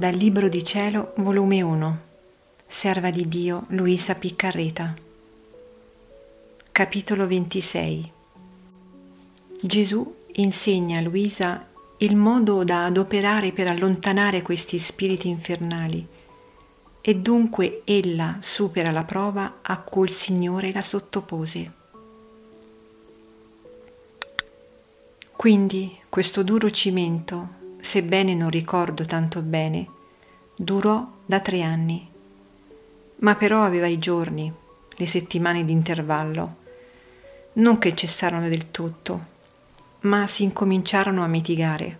Dal Libro di Cielo, volume 1, Serva di Dio Luisa Piccarreta. Capitolo 26 Gesù insegna a Luisa il modo da adoperare per allontanare questi spiriti infernali e dunque ella supera la prova a cui il Signore la sottopose. Quindi questo duro cimento sebbene non ricordo tanto bene, durò da tre anni. Ma però aveva i giorni, le settimane di intervallo, non che cessarono del tutto, ma si incominciarono a mitigare.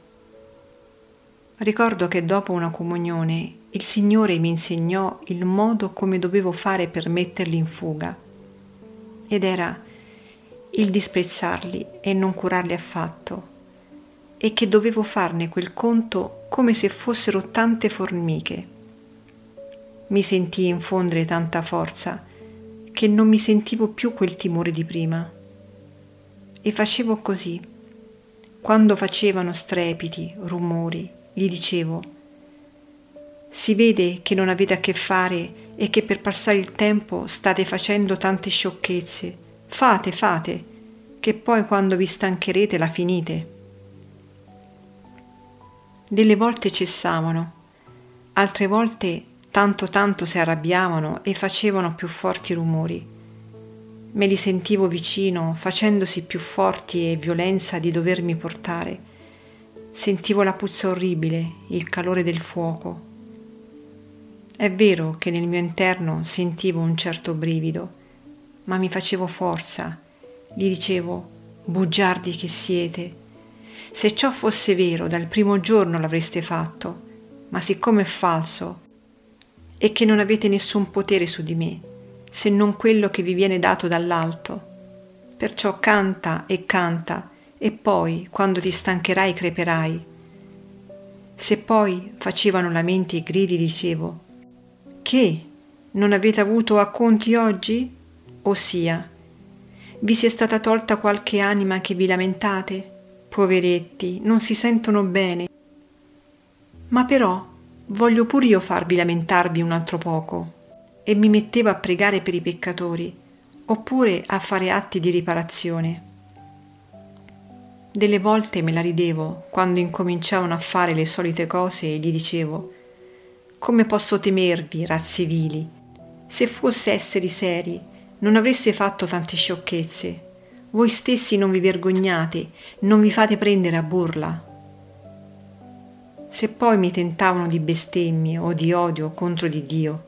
Ricordo che dopo una comunione il Signore mi insegnò il modo come dovevo fare per metterli in fuga, ed era il disprezzarli e non curarli affatto, e che dovevo farne quel conto come se fossero tante formiche. Mi sentii infondere tanta forza che non mi sentivo più quel timore di prima. E facevo così. Quando facevano strepiti, rumori, gli dicevo si vede che non avete a che fare e che per passare il tempo state facendo tante sciocchezze. Fate, fate, che poi quando vi stancherete la finite. Delle volte cessavano, altre volte tanto tanto si arrabbiavano e facevano più forti rumori. Me li sentivo vicino, facendosi più forti e violenza di dovermi portare. Sentivo la puzza orribile, il calore del fuoco. È vero che nel mio interno sentivo un certo brivido, ma mi facevo forza. Gli dicevo, bugiardi che siete, se ciò fosse vero, dal primo giorno l'avreste fatto, ma siccome è falso e che non avete nessun potere su di me, se non quello che vi viene dato dall'alto, perciò canta e canta, e poi, quando ti stancherai, creperai. Se poi facevano lamenti e gridi, dicevo, che? Non avete avuto acconti oggi? Ossia, vi sia stata tolta qualche anima che vi lamentate? Poveretti, non si sentono bene. Ma però voglio pur io farvi lamentarvi un altro poco. E mi mettevo a pregare per i peccatori, oppure a fare atti di riparazione. Delle volte me la ridevo quando incominciavano a fare le solite cose e gli dicevo come posso temervi, razzi vili? Se fosse esseri seri, non avreste fatto tante sciocchezze voi stessi non vi vergognate, non vi fate prendere a burla. Se poi mi tentavano di bestemmie o di odio contro di Dio,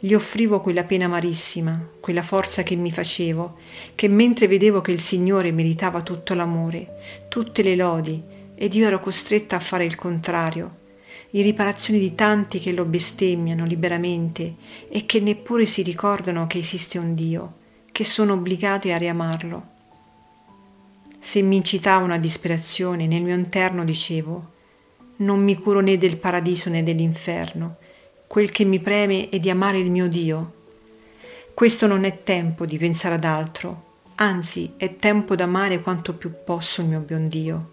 gli offrivo quella pena amarissima, quella forza che mi facevo, che mentre vedevo che il Signore meritava tutto l'amore, tutte le lodi, ed io ero costretta a fare il contrario, in riparazione di tanti che lo bestemmiano liberamente e che neppure si ricordano che esiste un Dio, che sono obbligati a riamarlo. Se mi incitava una disperazione, nel mio interno dicevo, non mi curo né del paradiso né dell'inferno, quel che mi preme è di amare il mio Dio. Questo non è tempo di pensare ad altro, anzi è tempo d'amare quanto più posso il mio buon Dio.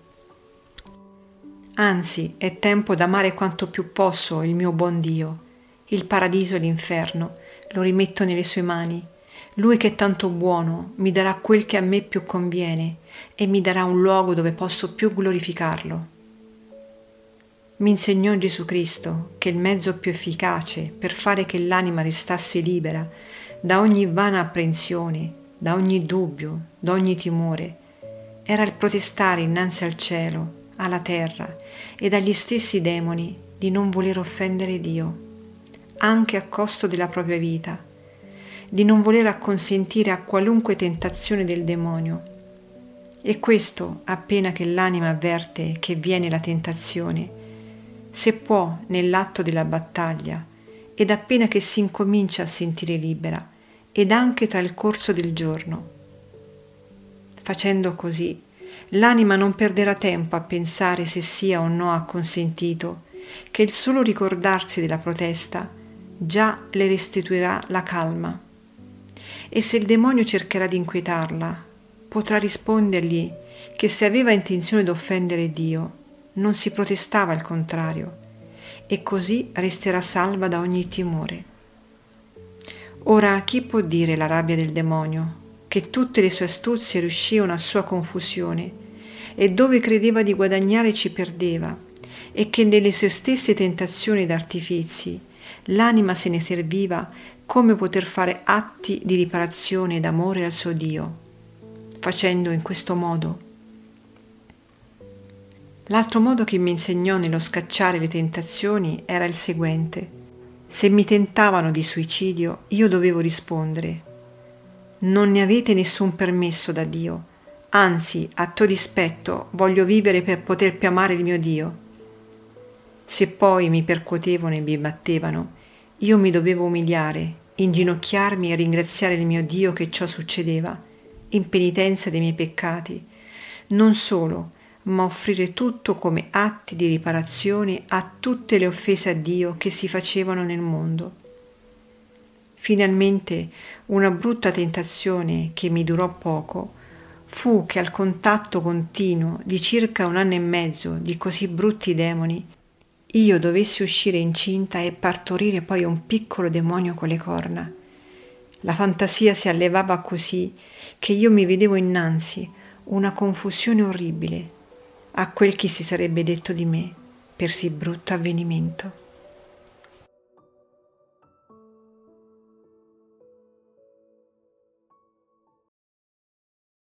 Anzi è tempo d'amare quanto più posso il mio buon Dio. Il paradiso e l'inferno lo rimetto nelle sue mani lui che è tanto buono mi darà quel che a me più conviene e mi darà un luogo dove posso più glorificarlo. Mi insegnò Gesù Cristo che il mezzo più efficace per fare che l'anima restasse libera da ogni vana apprensione, da ogni dubbio, da ogni timore, era il protestare innanzi al cielo, alla terra e agli stessi demoni di non voler offendere Dio, anche a costo della propria vita di non voler acconsentire a qualunque tentazione del demonio. E questo appena che l'anima avverte che viene la tentazione, se può nell'atto della battaglia, ed appena che si incomincia a sentire libera, ed anche tra il corso del giorno. Facendo così, l'anima non perderà tempo a pensare se sia o no acconsentito, che il solo ricordarsi della protesta già le restituirà la calma e se il demonio cercherà di inquietarla, potrà rispondergli che se aveva intenzione di offendere Dio, non si protestava al contrario, e così resterà salva da ogni timore. Ora chi può dire la rabbia del demonio, che tutte le sue astuzie riuscivano a sua confusione, e dove credeva di guadagnare ci perdeva, e che nelle sue stesse tentazioni ed artifizi l'anima se ne serviva come poter fare atti di riparazione ed amore al suo Dio, facendo in questo modo. L'altro modo che mi insegnò nello scacciare le tentazioni era il seguente. Se mi tentavano di suicidio, io dovevo rispondere, non ne avete nessun permesso da Dio, anzi, a tuo dispetto, voglio vivere per poter più amare il mio Dio. Se poi mi percuotevano e mi battevano, io mi dovevo umiliare, inginocchiarmi e ringraziare il mio Dio che ciò succedeva, in penitenza dei miei peccati, non solo, ma offrire tutto come atti di riparazione a tutte le offese a Dio che si facevano nel mondo. Finalmente una brutta tentazione che mi durò poco fu che al contatto continuo di circa un anno e mezzo di così brutti demoni io dovessi uscire incinta e partorire poi un piccolo demonio con le corna. La fantasia si allevava così che io mi vedevo innanzi una confusione orribile a quel che si sarebbe detto di me per sì brutto avvenimento.